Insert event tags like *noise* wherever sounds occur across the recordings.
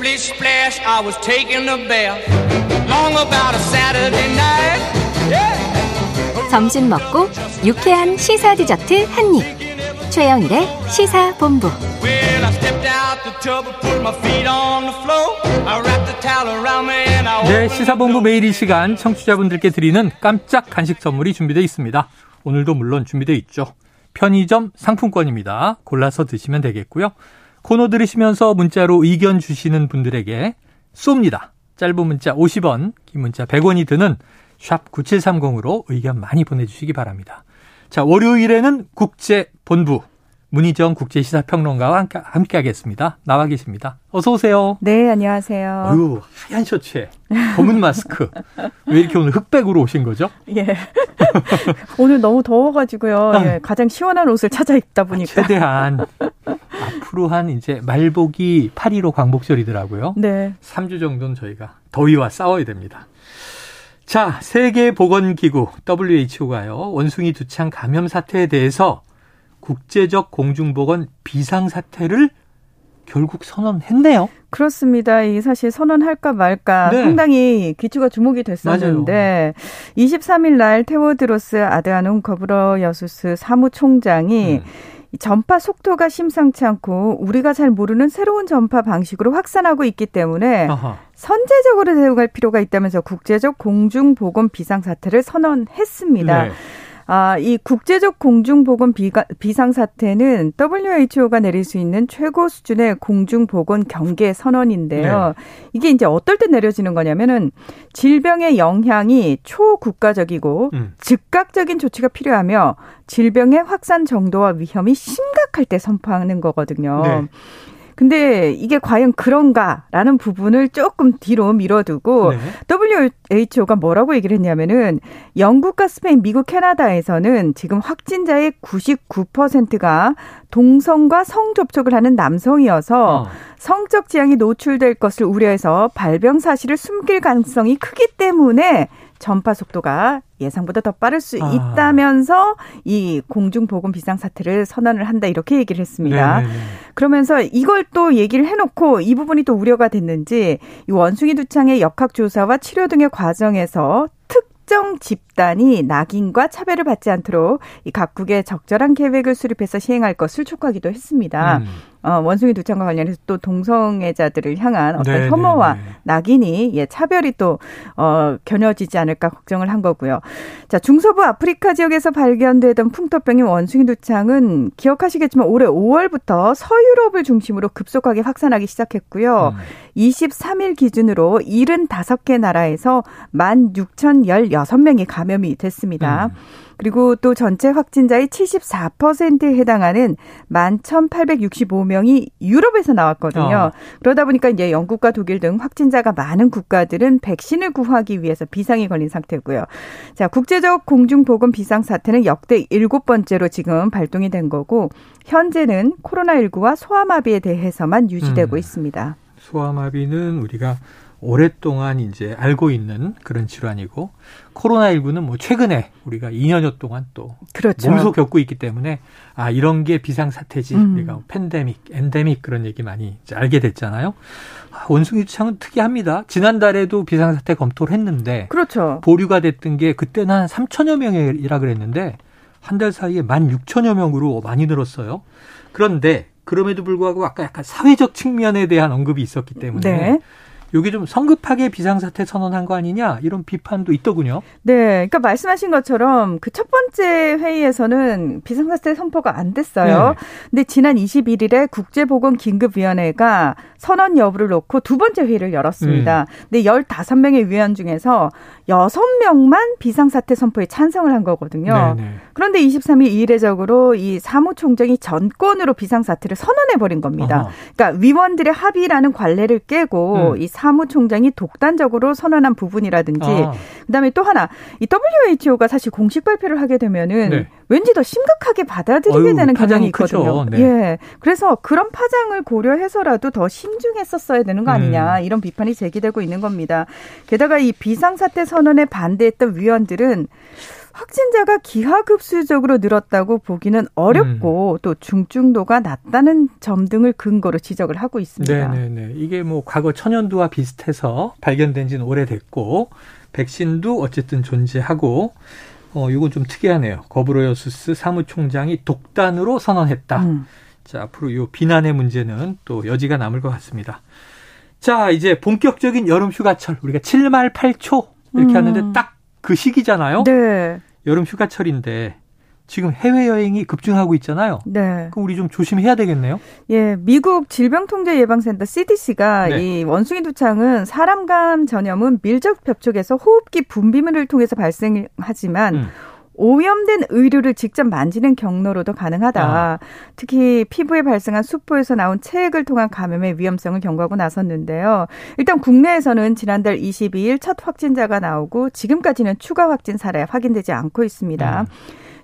Splish splash, I was taking a bath. Long about a Saturday night. Yeah. 점심 먹고 유쾌한 시사 디저트 한 입. 최영일의 시사 본부. Well, I stepped out the tub and put my feet on the floor. I wrapped the towel around me and I 네, 시사본부 매일 이 시간 청취자분들께 드리는 깜짝 간식 선물이 준비되어 있습니다. 오늘도 물론 준비되어 있죠. 편의점 상품권입니다. 골라서 드시면 되겠고요. 코너 들으시면서 문자로 의견 주시는 분들에게 쏩니다. 짧은 문자 50원, 긴 문자 100원이 드는 샵 9730으로 의견 많이 보내주시기 바랍니다. 자, 월요일에는 국제본부 문희정 국제시사평론가와 함께, 함께 하겠습니다. 나와 계십니다. 어서 오세요. 네, 안녕하세요. 어유 하얀 셔츠에 검은 마스크. 왜 이렇게 오늘 흑백으로 오신 거죠? *laughs* 예. *laughs* 오늘 너무 더워가지고요. 예, 가장 시원한 옷을 찾아 입다 보니까. 최대한 앞으로 한 이제 말복이 8.15 광복절이더라고요. 네. 3주 정도는 저희가 더위와 싸워야 됩니다. 자, 세계보건기구 WHO가요. 원숭이 두창 감염 사태에 대해서 국제적 공중보건 비상사태를 결국 선언했네요. 그렇습니다. 이 사실 선언할까 말까 네. 상당히 기초가 주목이 됐었는데 23일 날 테워드로스 아드하눔 거브러 여수스 사무총장이 음. 이 전파 속도가 심상치 않고 우리가 잘 모르는 새로운 전파 방식으로 확산하고 있기 때문에 아하. 선제적으로 대응할 필요가 있다면서 국제적 공중보건 비상사태를 선언했습니다. 네. 아, 이 국제적 공중보건 비가, 비상사태는 WHO가 내릴 수 있는 최고 수준의 공중보건 경계 선언인데요. 이게 이제 어떨 때 내려지는 거냐면은 질병의 영향이 초국가적이고 음. 즉각적인 조치가 필요하며 질병의 확산 정도와 위험이 심각할 때 선포하는 거거든요. 네. 근데 이게 과연 그런가라는 부분을 조금 뒤로 밀어두고 네. WHO가 뭐라고 얘기를 했냐면은 영국과 스페인, 미국, 캐나다에서는 지금 확진자의 99%가 동성과 성 접촉을 하는 남성이어서 어. 성적 지향이 노출될 것을 우려해서 발병 사실을 숨길 가능성이 크기 때문에 전파 속도가 예상보다 더 빠를 수 아. 있다면서 이 공중보건 비상사태를 선언을 한다 이렇게 얘기를 했습니다. 네, 네, 네. 그러면서 이걸 또 얘기를 해놓고 이 부분이 또 우려가 됐는지 이 원숭이 두창의 역학조사와 치료 등의 과정에서 특정 집단이 낙인과 차별을 받지 않도록 이 각국의 적절한 계획을 수립해서 시행할 것을 촉구하기도 했습니다. 음. 어, 원숭이 두창과 관련해서 또 동성애자들을 향한 어떤 네, 혐오와 네, 네. 낙인이 예, 차별이 또 어, 겨녀지지 않을까 걱정을 한 거고요. 자, 중서부 아프리카 지역에서 발견되던 풍토병인 원숭이 두창은 기억하시겠지만 올해 5월부터 서유럽을 중심으로 급속하게 확산하기 시작했고요. 음. 23일 기준으로 75개 나라에서 16,016명이 감염이 됐습니다. 음. 그리고 또 전체 확진자의 74%에 해당하는 11,865명 이 유럽에서 나왔거든요. 어. 그러다 보니까 이제 영국과 독일 등 확진자가 많은 국가들은 백신을 구하기 위해서 비상이 걸린 상태고요. 자, 국제적 공중보건 비상 사태는 역대 일곱 번째로 지금 발동이 된 거고 현재는 코로나19와 소아마비에 대해서만 유지되고 음. 있습니다. 소아마비는 우리가 오랫동안 이제 알고 있는 그런 질환이고 코로나19는 뭐 최근에 우리가 2년여 동안 또 그렇죠. 몸소 겪고 있기 때문에 아 이런 게 비상사태지 음. 우리가 팬데믹, 엔데믹 그런 얘기 많이 이제 알게 됐잖아요. 아, 원숭이 주창은 특이합니다. 지난달에도 비상사태 검토를 했는데 그렇죠. 보류가 됐던 게 그때는 한 3천여 명이라 그랬는데 한 달 사이에 1만 6천여 명으로 많이 늘었어요. 그런데 그럼에도 불구하고 아까 약간 사회적 측면에 대한 언급이 있었기 때문에 네. 이게 좀 성급하게 비상사태 선언한 거 아니냐 이런 비판도 있더군요. 네, 그러니까 말씀하신 것처럼 그 첫 번째 회의에서는 비상사태 선포가 안 됐어요. 네. 근데 지난 21일에 국제보건긴급위원회가 선언 여부를 놓고 두 번째 회의를 열었습니다. 음. 근데 15명의 위원 중에서 6명만 비상사태 선포에 찬성을 한 거거든요. 네 네. 그런데 23일 이례적으로 이 사무총장이 전권으로 비상사태를 선언해 버린 겁니다. 어허. 그러니까 위원들의 합의라는 관례를 깨고 음. 이 사무총장이 독단적으로 선언한 부분이라든지 아. 그다음에 또 하나 이 WHO가 사실 공식 발표를 하게 되면은 네. 왠지 더 심각하게 받아들이게 어휴, 되는 경향이. 있거든요. 네. 예. 그래서 그런 파장을 고려해서라도 더 신중했었어야 되는 거 아니냐 음. 이런 비판이 제기되고 있는 겁니다. 게다가 이 비상사태 선언에 반대했던 위원들은 확진자가 기하급수적으로 늘었다고 보기는 어렵고 음. 또 중증도가 낮다는 점 등을 근거로 지적을 하고 있습니다. 네네네. 이게 뭐 과거 천연두와 비슷해서 발견된 지는 오래됐고 백신도 어쨌든 존재하고 어 이건 좀 특이하네요. 거브로여수스 사무총장이 독단으로 선언했다. 음. 자, 앞으로 이 비난의 문제는 또 여지가 남을 것 같습니다. 자, 이제 본격적인 여름 휴가철 우리가 7말 8초 이렇게 음. 하는데 딱 그 시기잖아요. 네. 여름 휴가철인데 지금 해외 여행이 급증하고 있잖아요. 네. 그럼 우리 좀 조심해야 되겠네요. 예, 미국 질병통제예방센터 CDC가 네. 이 원숭이 두창은 사람 간 전염은 밀접 접촉에서 호흡기 분비물을 통해서 발생하지만 음. 오염된 의류를 직접 만지는 경로로도 가능하다. 아. 특히 피부에 발생한 수포에서 나온 체액을 통한 감염의 위험성을 경고하고 나섰는데요. 일단 국내에서는 지난달 22일 첫 확진자가 나오고 지금까지는 추가 확진 사례 확인되지 않고 있습니다. 음.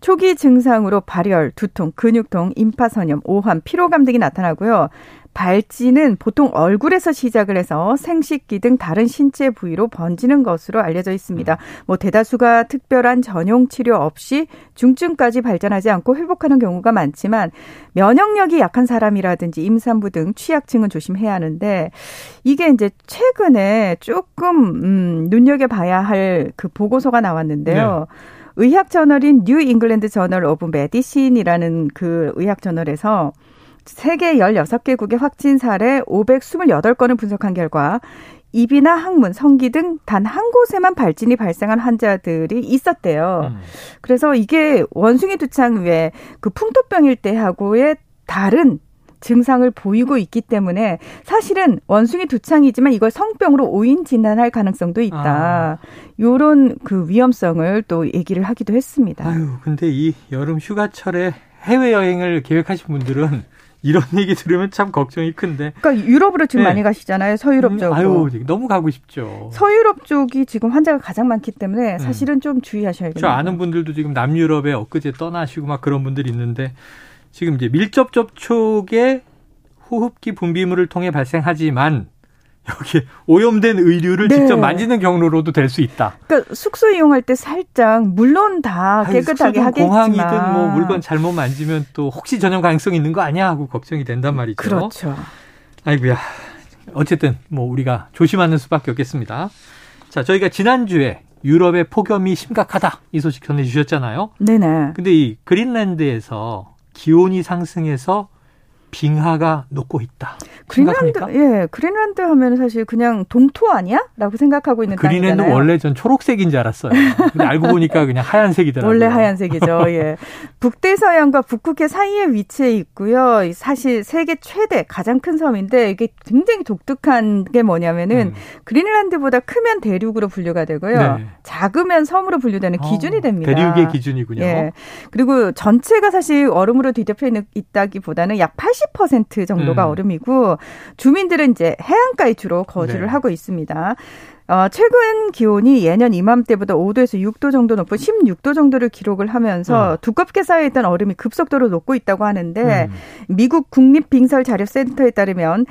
초기 증상으로 발열, 두통, 근육통, 임파선염, 오한, 피로감 등이 나타나고요. 발진은 보통 얼굴에서 시작을 해서 생식기 등 다른 신체 부위로 번지는 것으로 알려져 있습니다. 뭐 대다수가 특별한 전용 치료 없이 중증까지 발전하지 않고 회복하는 경우가 많지만 면역력이 약한 사람이라든지 임산부 등 취약층은 조심해야 하는데 이게 이제 최근에 조금 음 눈여겨 봐야 할 그 보고서가 나왔는데요. 네. 의학 저널인 New England Journal of Medicine이라는 그 의학 저널에서 세계 16개국의 확진 사례 528건을 분석한 결과 입이나 항문, 성기 등 단 한 곳에만 발진이 발생한 환자들이 있었대요. 음. 그래서 이게 원숭이 두창 외에 그 풍토병일 때하고의 다른 증상을 보이고 있기 때문에 사실은 원숭이 두창이지만 이걸 성병으로 오인 진단할 가능성도 있다. 아. 요런 그 위험성을 또 얘기를 하기도 했습니다. 아유, 근데 이 여름 휴가철에 해외 여행을 계획하신 분들은 이런 *laughs* 얘기 들으면 참 걱정이 큰데. 그러니까 유럽으로 지금 네. 많이 가시잖아요. 서유럽 음, 쪽으로. 아유, 너무 가고 싶죠. 서유럽 쪽이 지금 환자가 가장 많기 때문에 음. 사실은 음. 좀 주의하셔야겠네요. 저 아는 분들도 지금 남유럽에 엊그제 떠나시고 막 그런 분들이 있는데 지금 이제 밀접 접촉에 호흡기 분비물을 통해 발생하지만 *laughs* 여기 오염된 의류를 네. 직접 만지는 경로로도 될 수 있다. 그러니까 숙소 이용할 때 살짝 물론 다 깨끗하게 하겠지만 공항이든 뭐 물건 잘못 만지면 또 혹시 전염 가능성이 있는 거 아니야 하고 걱정이 된단 말이죠. 그렇죠. 아이고야. 어쨌든 뭐 우리가 조심하는 수밖에 없겠습니다. 자, 저희가 지난주에 유럽의 폭염이 심각하다 이 소식 전해 주셨잖아요. 네네. 근데 이 그린랜드에서 기온이 상승해서 빙하가 녹고 있다. 그린란드, 예, 그린란드 하면 사실 그냥 동토 아니야?라고 생각하고 있는 그린랜드 땅이잖아요. 원래 전 초록색인 줄 알았어요. 근데 알고 보니까 그냥 하얀색이더라고요. 원래 하얀색이죠. 예. 북대서양과 북극해 사이에 위치해 있고요. 사실 세계 최대 가장 큰 섬인데 이게 굉장히 독특한 게 뭐냐면은 음. 그린란드보다 크면 대륙으로 분류가 되고요. 네. 작으면 섬으로 분류되는 어, 기준이 됩니다. 대륙의 기준이군요. 예. 그리고 전체가 사실 얼음으로 뒤덮여 있다기보다는 약 80. 80% 정도가 음. 얼음이고 주민들은 이제 해안가에 주로 거주를 네. 하고 있습니다. 어, 최근 기온이 예년 이맘때보다 5도에서 6도 정도 높은 16도 정도를 기록을 하면서 음. 두껍게 쌓여있던 얼음이 급속도로 녹고 있다고 하는데 음. 미국 국립빙설자료센터에 따르면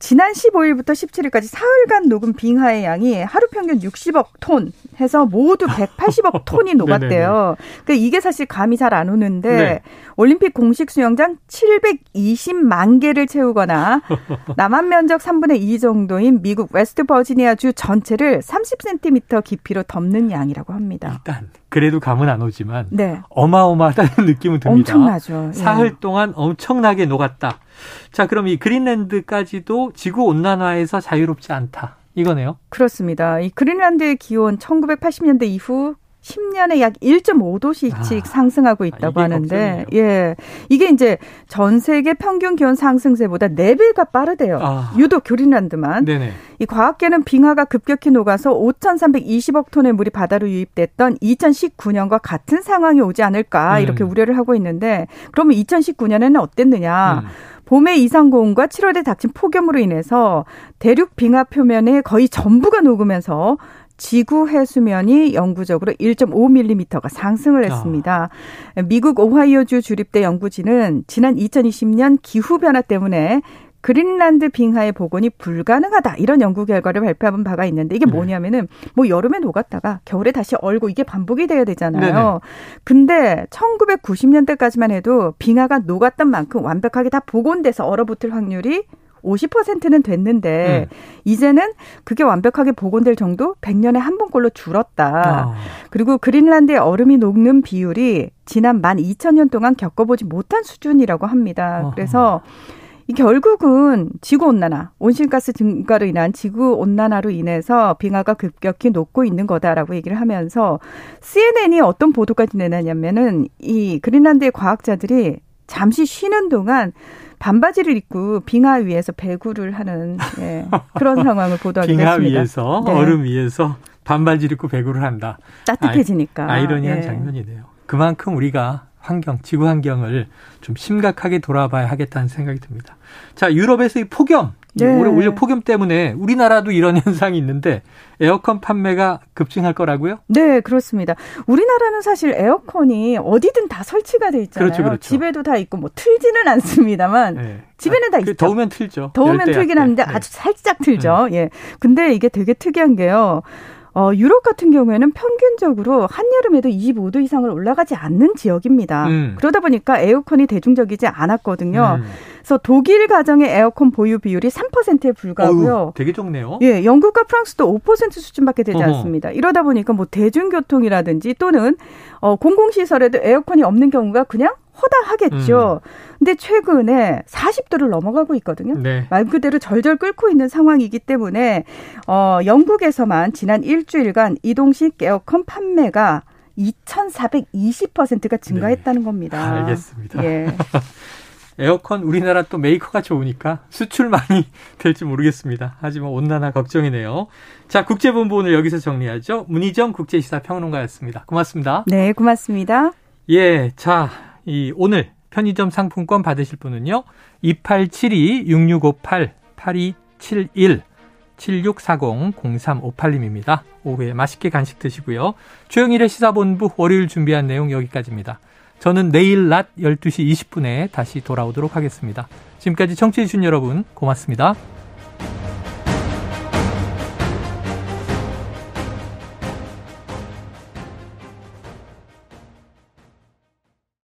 지난 15일부터 17일까지 사흘간 녹은 빙하의 양이 하루 평균 60억 톤 해서 모두 180억 *laughs* 톤이 녹았대요. 그러니까 이게 사실 감이 잘 안 오는데 네. 올림픽 공식 수영장 720만 개를 채우거나 *laughs* 남한 면적 3분의 2 정도인 미국 웨스트 버지니아 주 전체를 30cm 깊이로 덮는 양이라고 합니다. 일단 그래도 감은 안 오지만 네. 어마어마하다는 *laughs* 느낌은 듭니다. 엄청나죠. 사흘 예. 동안 엄청나게 녹았다. 자, 그럼 이 그린랜드까지도 지구 온난화에서 자유롭지 않다. 이거네요. 그렇습니다. 이 그린란드의 기온 1980년대 이후 10년에 약 1.5도씩 아, 상승하고 있다고 아, 하는데, 걱정이에요. 예. 이게 이제 전 세계 평균 기온 상승세보다 4배가 빠르대요. 아, 유독 그린란드만. 네네. 이 과학계는 빙하가 급격히 녹아서 5,320억 톤의 물이 바다로 유입됐던 2019년과 같은 상황이 오지 않을까 음. 이렇게 우려를 하고 있는데, 그러면 2019년에는 어땠느냐? 음. 봄의 이상고온과 7월에 닥친 폭염으로 인해서 대륙 빙하 표면에 거의 전부가 녹으면서 지구 해수면이 영구적으로 1.5mm가 상승을 했습니다. 아. 미국 오하이오주 주립대 연구진은 지난 2020년 기후 변화 때문에 그린란드 빙하의 복원이 불가능하다 이런 연구 결과를 발표한 바가 있는데 이게 네. 뭐냐면은 뭐 여름에 녹았다가 겨울에 다시 얼고 이게 반복이 돼야 되잖아요. 네네. 근데 1990년대까지만 해도 빙하가 녹았던 만큼 완벽하게 다 복원돼서 얼어붙을 확률이 50%는 됐는데 음. 이제는 그게 완벽하게 복원될 정도 100년에 한 번꼴로 줄었다. 아, 그리고 그린란드의 얼음이 녹는 비율이 지난 12,000년 동안 겪어보지 못한 수준이라고 합니다. 어허. 그래서 이 결국은 지구 온난화, 온실가스 증가로 인한 지구 온난화로 인해서 빙하가 급격히 녹고 있는 거다라고 얘기를 하면서 CNN이 어떤 보도까지 내놨냐면은 이 그린란드의 과학자들이 잠시 쉬는 동안 반바지를 입고 빙하 위에서 배구를 하는 예, 그런 *laughs* 상황을 보도하게 빙하 됐습니다. 위에서 네. 얼음 위에서 반바지를 입고 배구를 한다. 따뜻해지니까. 아이 러니한 예. 장면이네요. 그만큼 우리가 환경, 지구 환경을 좀 심각하게 돌아봐야 하겠다는 생각이 듭니다. 자, 유럽에서의 폭염. 네. 올해 오히려 폭염 때문에 우리나라도 이런 *laughs* 현상이 있는데 에어컨 판매가 급증할 거라고요? 네, 그렇습니다. 우리나라는 사실 에어컨이 어디든 다 설치가 돼 있잖아요. 그렇죠, 그렇죠. 집에도 다 있고 뭐 틀지는 않습니다만 네. 집에는 다그 있죠. 더우면 틀죠. 더우면 열대 틀긴. 하는데 네. 아주 살짝 틀죠. 예. 근데 이게 되게 특이한 게요. 어, 유럽 같은 경우에는 평균적으로 한여름에도 25도 이상을 올라가지 않는 지역입니다. 음. 그러다 보니까 에어컨이 대중적이지 않았거든요. 음. 그래서 독일 가정의 에어컨 보유 비율이 3%에 불과하고요. 어우, 되게 적네요. 예, 영국과 프랑스도 5% 수준밖에 되지 어허. 않습니다. 이러다 보니까 뭐 대중교통이라든지 또는 어, 공공시설에도 에어컨이 없는 경우가 그냥 허다하겠죠. 근데 최근에 40도를 넘어가고 있거든요. 네. 말 그대로 절절 끓고 있는 상황이기 때문에 어, 영국에서만 지난 일주일간 이동식 에어컨 판매가 2,420%가 증가했다는 겁니다. 네. 알겠습니다. 예. *laughs* 에어컨 우리나라 또 메이커가 좋으니까 수출 많이 *laughs* 될지 모르겠습니다. 하지만 온난화 걱정이네요. 자, 국제본부 오늘 여기서 정리하죠. 문희정 국제시사 평론가였습니다. 고맙습니다. 네, 고맙습니다. 예, 자, 이 오늘 편의점 상품권 받으실 분은요. 2872-6658-8271 7640-0358님입니다. 오후에 맛있게 간식 드시고요. 조영일의 시사본부 월요일 준비한 내용 여기까지입니다. 저는 내일 낮 12시 20분에 다시 돌아오도록 하겠습니다. 지금까지 청취해주신 여러분 고맙습니다.